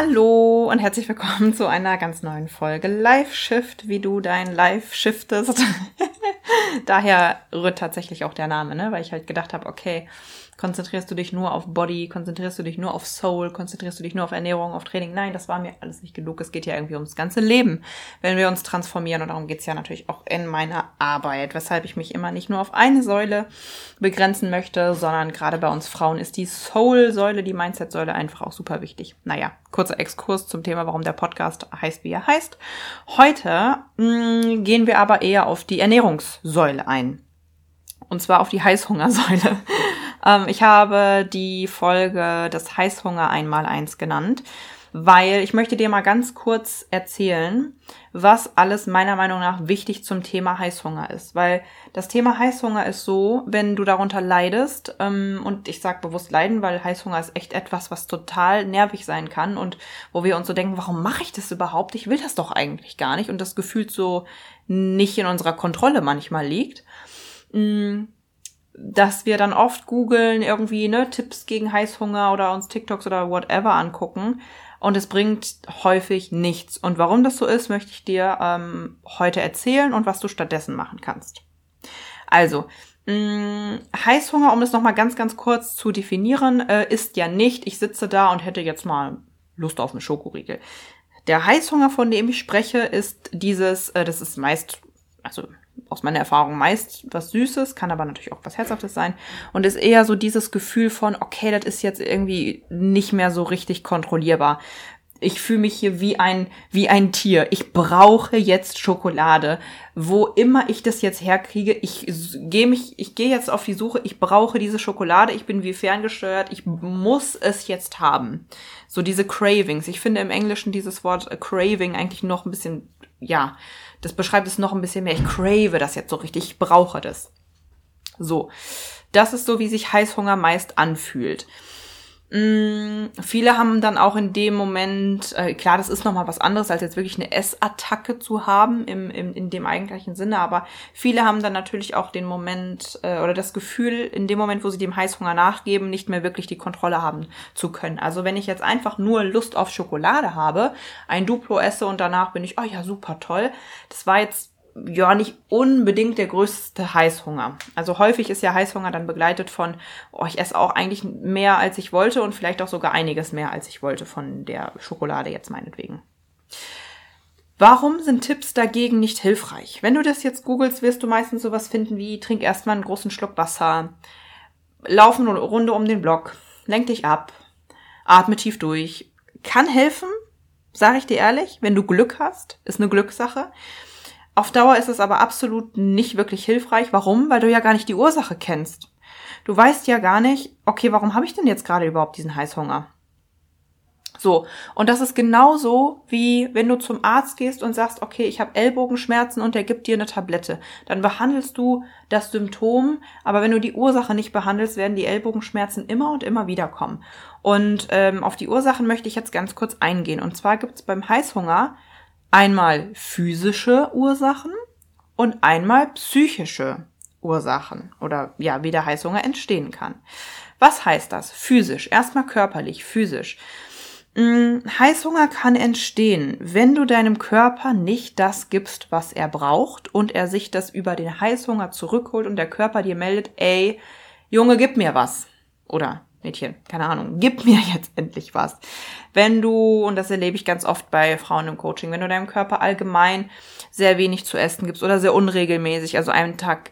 Hallo und herzlich willkommen zu einer ganz neuen Folge Live Shift, wie du dein Live shiftest. Daher rührt tatsächlich auch der Name, ne? weil ich halt gedacht habe, okay, konzentrierst du dich nur auf Body, konzentrierst du dich nur auf Soul, konzentrierst du dich nur auf Ernährung, auf Training. Nein, das war mir alles nicht genug. Es geht ja irgendwie ums ganze Leben, wenn wir uns transformieren. Und darum geht's ja natürlich auch in meiner Arbeit, weshalb ich mich immer nicht nur auf eine Säule begrenzen möchte, sondern gerade bei uns Frauen ist die Soul-Säule, die Mindset-Säule einfach auch super wichtig. Naja, kurzer Exkurs zum Thema, warum der Podcast heißt, wie er heißt. Heute mh, mm, gehen wir aber eher auf die Ernährungssäule ein. Und zwar auf die Heißhungersäule. Ähm, ich habe die Folge des Heißhunger einmal eins genannt, weil ich möchte dir mal ganz kurz erzählen, was alles meiner Meinung nach wichtig zum Thema Heißhunger ist. Weil das Thema Heißhunger ist so, wenn du darunter leidest, ähm, und ich sage bewusst leiden, weil Heißhunger ist echt etwas, was total nervig sein kann und wo wir uns so denken, warum mache ich das überhaupt? Ich will das doch eigentlich gar nicht und das Gefühl so nicht in unserer Kontrolle manchmal liegt. Mm, dass wir dann oft googeln, irgendwie, ne, Tipps gegen Heißhunger oder uns TikToks oder whatever angucken. Und es bringt häufig nichts. Und warum das so ist, möchte ich dir ähm, heute erzählen und was du stattdessen machen kannst. Also, mh, mm, Heißhunger, um es nochmal ganz, ganz kurz zu definieren, äh, ist ja nicht, ich sitze da und hätte jetzt mal Lust auf eine Schokoriegel. Der Heißhunger, von dem ich spreche, ist dieses, äh, das ist meist, also aus meiner Erfahrung meist was Süßes, kann aber natürlich auch was Herzhaftes sein. Und ist eher so dieses Gefühl von, okay, das ist jetzt irgendwie nicht mehr so richtig kontrollierbar. Ich fühle mich hier wie ein, wie ein Tier. Ich brauche jetzt Schokolade. Wo immer ich das jetzt herkriege, ich gehe mich, ich gehe jetzt auf die Suche, ich brauche diese Schokolade, ich bin wie ferngesteuert, ich muss es jetzt haben. So diese Cravings. Ich finde im Englischen dieses Wort Craving eigentlich noch ein bisschen, ja, das beschreibt es noch ein bisschen mehr. Ich crave das jetzt so richtig, ich brauche das. So, das ist so, wie sich Heißhunger meist anfühlt. Mm, viele haben dann auch in dem Moment, äh, klar, das ist nochmal was anderes, als jetzt wirklich eine Essattacke zu haben im, im, in dem eigentlichen Sinne, aber viele haben dann natürlich auch den Moment äh, oder das Gefühl, in dem Moment, wo sie dem Heißhunger nachgeben, nicht mehr wirklich die Kontrolle haben zu können. Also wenn ich jetzt einfach nur Lust auf Schokolade habe, ein Duplo esse und danach bin ich, oh ja, super toll, das war jetzt ja nicht unbedingt der größte Heißhunger. Also häufig ist ja Heißhunger dann begleitet von, oh, ich esse auch eigentlich mehr als ich wollte und vielleicht auch sogar einiges mehr als ich wollte von der Schokolade jetzt meinetwegen. Warum sind Tipps dagegen nicht hilfreich? Wenn du das jetzt googelst, wirst du meistens sowas finden wie trink erstmal einen großen Schluck Wasser, lauf eine Runde um den Block, lenk dich ab, atme tief durch. Kann helfen, sage ich dir ehrlich, wenn du Glück hast, ist eine Glückssache. Auf Dauer ist es aber absolut nicht wirklich hilfreich. Warum? Weil du ja gar nicht die Ursache kennst. Du weißt ja gar nicht, okay, warum habe ich denn jetzt gerade überhaupt diesen Heißhunger? So, und das ist genauso wie wenn du zum Arzt gehst und sagst, okay, ich habe Ellbogenschmerzen und der gibt dir eine Tablette. Dann behandelst du das Symptom, aber wenn du die Ursache nicht behandelst, werden die Ellbogenschmerzen immer und immer wieder kommen. Und ähm, auf die Ursachen möchte ich jetzt ganz kurz eingehen. Und zwar gibt es beim Heißhunger einmal physische Ursachen und einmal psychische Ursachen oder ja, wie der Heißhunger entstehen kann. Was heißt das? Physisch, erstmal körperlich, physisch. Hm, Heißhunger kann entstehen, wenn du deinem Körper nicht das gibst, was er braucht und er sich das über den Heißhunger zurückholt und der Körper dir meldet, ey, Junge, gib mir was. Oder Mädchen, keine Ahnung, gib mir jetzt endlich was. Wenn du, und das erlebe ich ganz oft bei Frauen im Coaching, wenn du deinem Körper allgemein sehr wenig zu essen gibst oder sehr unregelmäßig, also einen Tag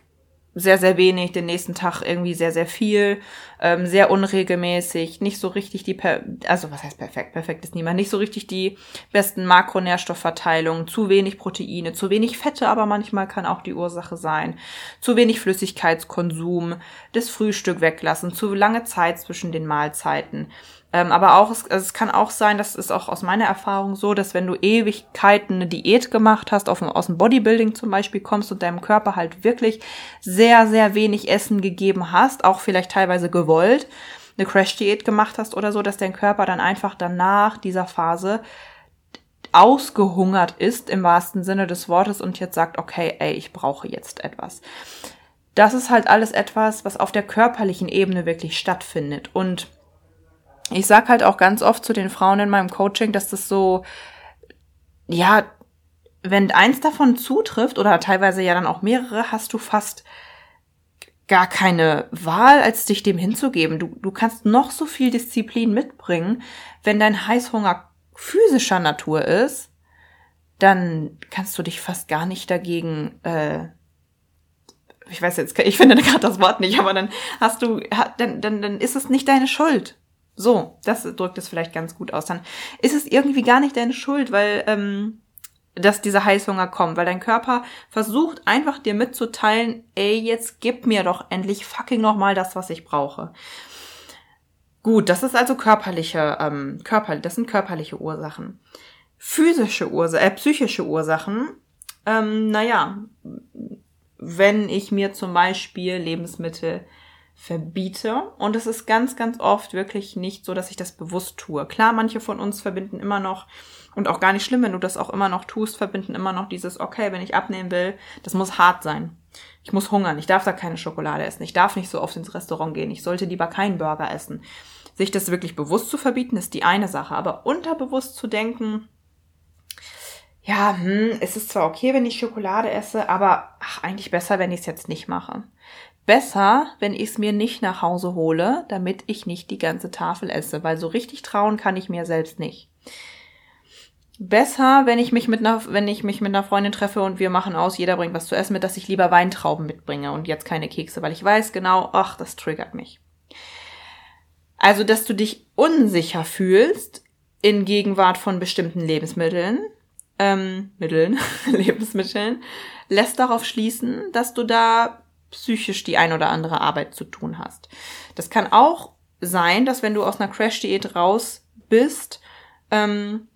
sehr, sehr wenig, den nächsten Tag irgendwie sehr, sehr viel, ähm, sehr unregelmäßig, nicht so richtig die, per also was heißt perfekt, perfekt ist niemand, nicht so richtig die besten Makronährstoffverteilungen, zu wenig Proteine, zu wenig Fette, aber manchmal kann auch die Ursache sein, zu wenig Flüssigkeitskonsum, das Frühstück weglassen, zu lange Zeit zwischen den Mahlzeiten, Ähm, aber auch, es, es kann auch sein, das ist auch aus meiner Erfahrung so, dass wenn du Ewigkeiten eine Diät gemacht hast, auf, aus dem Bodybuilding zum Beispiel kommst und deinem Körper halt wirklich sehr, sehr wenig Essen gegeben hast, auch vielleicht teilweise gewollt, eine Crash-Diät gemacht hast oder so, dass dein Körper dann einfach danach dieser Phase ausgehungert ist im wahrsten Sinne des Wortes und jetzt sagt, okay, ey, ich brauche jetzt etwas. Das ist halt alles etwas, was auf der körperlichen Ebene wirklich stattfindet und ich sag halt auch ganz oft zu den Frauen in meinem Coaching, dass das so, ja, wenn eins davon zutrifft oder teilweise ja dann auch mehrere, hast du fast gar keine Wahl, als dich dem hinzugeben. Du, du kannst noch so viel Disziplin mitbringen. Wenn dein Heißhunger physischer Natur ist, dann kannst du dich fast gar nicht dagegen, äh, ich weiß jetzt, ich finde gerade das Wort nicht, aber dann hast du, dann, dann, dann ist es nicht deine Schuld. So, das drückt es vielleicht ganz gut aus. Dann ist es irgendwie gar nicht deine Schuld, weil ähm, dass dieser Heißhunger kommt, weil dein Körper versucht einfach dir mitzuteilen, ey, jetzt gib mir doch endlich fucking nochmal das, was ich brauche. Gut, das ist also körperliche, ähm, Körper, das sind körperliche Ursachen. Physische Ursachen, äh, psychische Ursachen, ähm, naja, wenn ich mir zum Beispiel Lebensmittel verbiete. Und es ist ganz, ganz oft wirklich nicht so, dass ich das bewusst tue. Klar, manche von uns verbinden immer noch, und auch gar nicht schlimm, wenn du das auch immer noch tust, verbinden immer noch dieses, okay, wenn ich abnehmen will, das muss hart sein. Ich muss hungern, ich darf da keine Schokolade essen, ich darf nicht so oft ins Restaurant gehen, ich sollte lieber keinen Burger essen. Sich das wirklich bewusst zu verbieten, ist die eine Sache, aber unterbewusst zu denken, ja, hm, es ist zwar okay, wenn ich Schokolade esse, aber ach, eigentlich besser, wenn ich es jetzt nicht mache besser, wenn ich es mir nicht nach Hause hole, damit ich nicht die ganze Tafel esse, weil so richtig trauen kann ich mir selbst nicht. Besser, wenn ich mich mit einer, wenn ich mich mit einer Freundin treffe und wir machen aus, jeder bringt was zu essen mit, dass ich lieber Weintrauben mitbringe und jetzt keine Kekse, weil ich weiß genau, ach, das triggert mich. Also, dass du dich unsicher fühlst in Gegenwart von bestimmten Lebensmitteln, ähm, Mitteln, Lebensmitteln, lässt darauf schließen, dass du da psychisch die ein oder andere Arbeit zu tun hast. Das kann auch sein, dass wenn du aus einer Crash-Diät raus bist, ähm,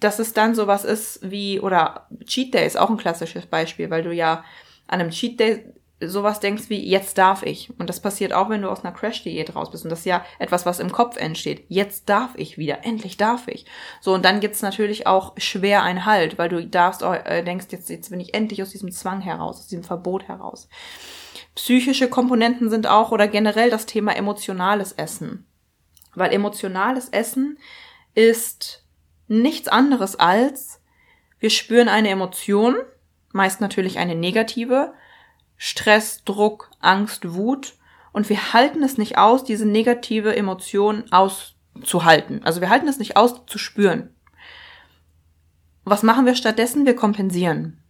dass es dann sowas ist wie, oder Cheat Day ist auch ein klassisches Beispiel, weil du ja an einem Cheat Day sowas denkst wie, jetzt darf ich. Und das passiert auch, wenn du aus einer Crash-Diät raus bist. Und das ist ja etwas, was im Kopf entsteht. Jetzt darf ich wieder. Endlich darf ich. So, und dann gibt's natürlich auch schwer ein Halt, weil du darfst, äh, denkst, jetzt, jetzt bin ich endlich aus diesem Zwang heraus, aus diesem Verbot heraus. Psychische Komponenten sind auch oder generell das Thema emotionales Essen. Weil emotionales Essen ist nichts anderes als, wir spüren eine Emotion, meist natürlich eine negative, Stress, Druck, Angst, Wut, und wir halten es nicht aus, diese negative Emotion auszuhalten. Also wir halten es nicht aus, zu spüren. Was machen wir stattdessen? Wir kompensieren.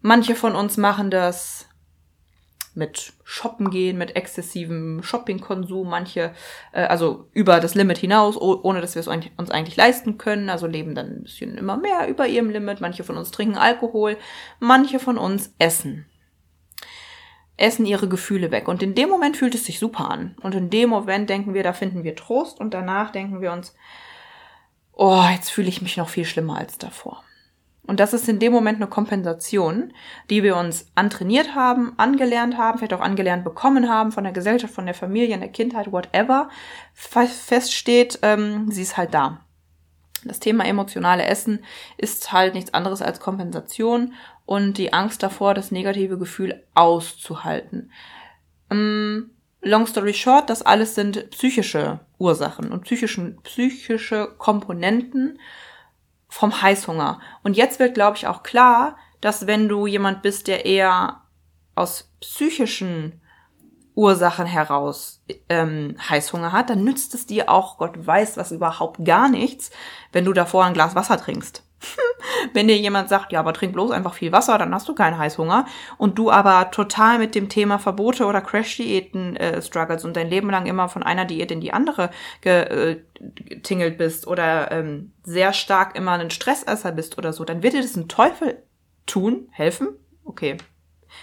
Manche von uns machen das mit Shoppen gehen, mit exzessivem Shoppingkonsum, manche, äh, also über das Limit hinaus, ohne dass wir es uns eigentlich leisten können, also leben dann ein bisschen immer mehr über ihrem Limit, manche von uns trinken Alkohol, manche von uns essen. Essen ihre Gefühle weg. Und in dem Moment fühlt es sich super an. Und in dem Moment denken wir, da finden wir Trost und danach denken wir uns, oh, jetzt fühle ich mich noch viel schlimmer als davor. Und das ist in dem Moment eine Kompensation, die wir uns antrainiert haben, angelernt haben, vielleicht auch angelernt bekommen haben von der Gesellschaft, von der Familie, in der Kindheit, whatever. Feststeht, ähm, sie ist halt da. Das Thema emotionale Essen ist halt nichts anderes als Kompensation und die Angst davor, das negative Gefühl auszuhalten. Ähm, long story short, das alles sind psychische Ursachen und psychischen, psychische Komponenten, vom Heißhunger. Und jetzt wird, glaube ich, auch klar, dass wenn du jemand bist, der eher aus psychischen Ursachen heraus ähm, Heißhunger hat, dann nützt es dir auch, Gott weiß was, überhaupt gar nichts, wenn du davor ein Glas Wasser trinkst. Wenn dir jemand sagt, ja, aber trink bloß einfach viel Wasser, dann hast du keinen Heißhunger. Und du aber total mit dem Thema Verbote oder Crash-Diäten äh, struggles und dein Leben lang immer von einer Diät in die andere getingelt äh, bist oder ähm, sehr stark immer ein Stressesser bist oder so, dann wird dir das ein Teufel tun, helfen, okay,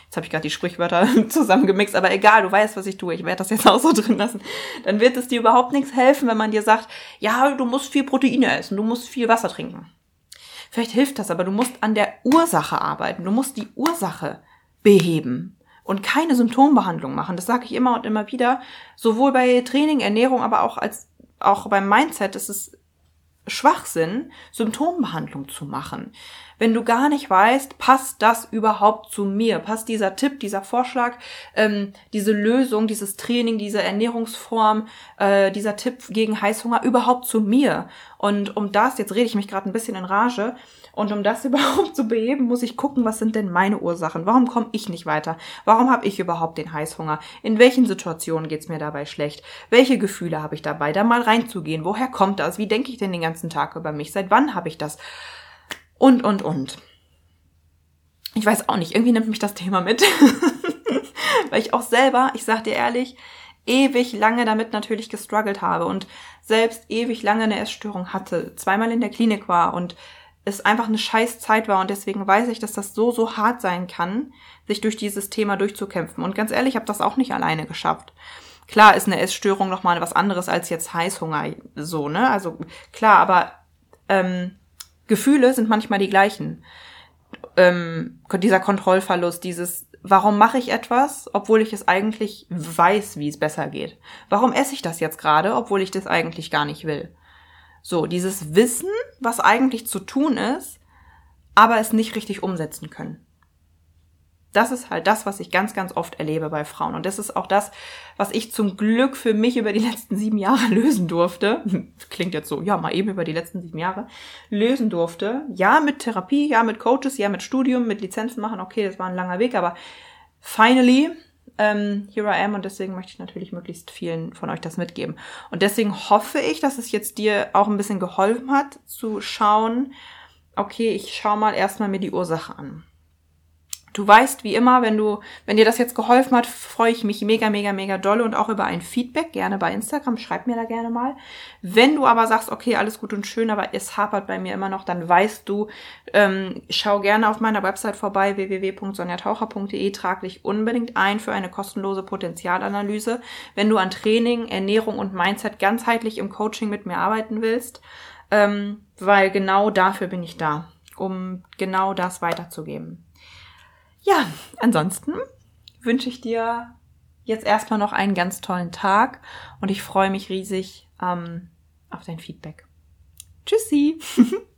jetzt habe ich gerade die Sprichwörter zusammengemixt, aber egal, du weißt, was ich tue, ich werde das jetzt auch so drin lassen, dann wird es dir überhaupt nichts helfen, wenn man dir sagt, ja, du musst viel Proteine essen, du musst viel Wasser trinken. Vielleicht hilft das, aber du musst an der Ursache arbeiten, du musst die Ursache beheben und keine Symptombehandlung machen. Das sage ich immer und immer wieder, sowohl bei Training, Ernährung, aber auch als auch beim Mindset ist es Schwachsinn, Symptombehandlung zu machen. Wenn du gar nicht weißt, passt das überhaupt zu mir? Passt dieser Tipp, dieser Vorschlag, ähm, diese Lösung, dieses Training, diese Ernährungsform, äh, dieser Tipp gegen Heißhunger überhaupt zu mir? Und um das, jetzt rede ich mich gerade ein bisschen in Rage, und um das überhaupt zu beheben, muss ich gucken, was sind denn meine Ursachen? Warum komme ich nicht weiter? Warum habe ich überhaupt den Heißhunger? In welchen Situationen geht's mir dabei schlecht? Welche Gefühle habe ich dabei? Da mal reinzugehen. Woher kommt das? Wie denke ich denn den ganzen Tag über mich? Seit wann habe ich das? Und, und, und. Ich weiß auch nicht, irgendwie nimmt mich das Thema mit. Weil ich auch selber, ich sag dir ehrlich, ewig lange damit natürlich gestruggelt habe und selbst ewig lange eine Essstörung hatte, zweimal in der Klinik war und es einfach eine scheiß Zeit war und deswegen weiß ich, dass das so, so hart sein kann, sich durch dieses Thema durchzukämpfen. Und ganz ehrlich, ich habe das auch nicht alleine geschafft. Klar ist eine Essstörung nochmal was anderes als jetzt Heißhunger, so, ne? Also klar, aber ähm, Gefühle sind manchmal die gleichen. Ähm, dieser Kontrollverlust, dieses, warum mache ich etwas, obwohl ich es eigentlich weiß, wie es besser geht? Warum esse ich das jetzt gerade, obwohl ich das eigentlich gar nicht will? So, dieses Wissen, was eigentlich zu tun ist, aber es nicht richtig umsetzen können. Das ist halt das, was ich ganz, ganz oft erlebe bei Frauen. Und das ist auch das, was ich zum Glück für mich über die letzten sieben Jahre lösen durfte. Klingt jetzt so, ja, mal eben über die letzten sieben Jahre lösen durfte. Ja, mit Therapie, ja, mit Coaches, ja, mit Studium, mit Lizenzen machen. Okay, das war ein langer Weg, aber finally ähm, here I am und deswegen möchte ich natürlich möglichst vielen von euch das mitgeben. Und deswegen hoffe ich, dass es jetzt dir auch ein bisschen geholfen hat, zu schauen, okay, ich schaue mal erstmal mir die Ursache an. Du weißt, wie immer, wenn du, wenn dir das jetzt geholfen hat, freue ich mich mega, mega, mega dolle und auch über ein Feedback, gerne bei Instagram, schreib mir da gerne mal. Wenn du aber sagst, okay, alles gut und schön, aber es hapert bei mir immer noch, dann weißt du, ähm, schau gerne auf meiner Website vorbei, www.sonjataucher.de, trag dich unbedingt ein für eine kostenlose Potenzialanalyse, wenn du an Training, Ernährung und Mindset ganzheitlich im Coaching mit mir arbeiten willst, ähm, weil genau dafür bin ich da, um genau das weiterzugeben. Ja, ansonsten wünsche ich dir jetzt erstmal noch einen ganz tollen Tag und ich freue mich riesig ähm, auf dein Feedback. Tschüssi!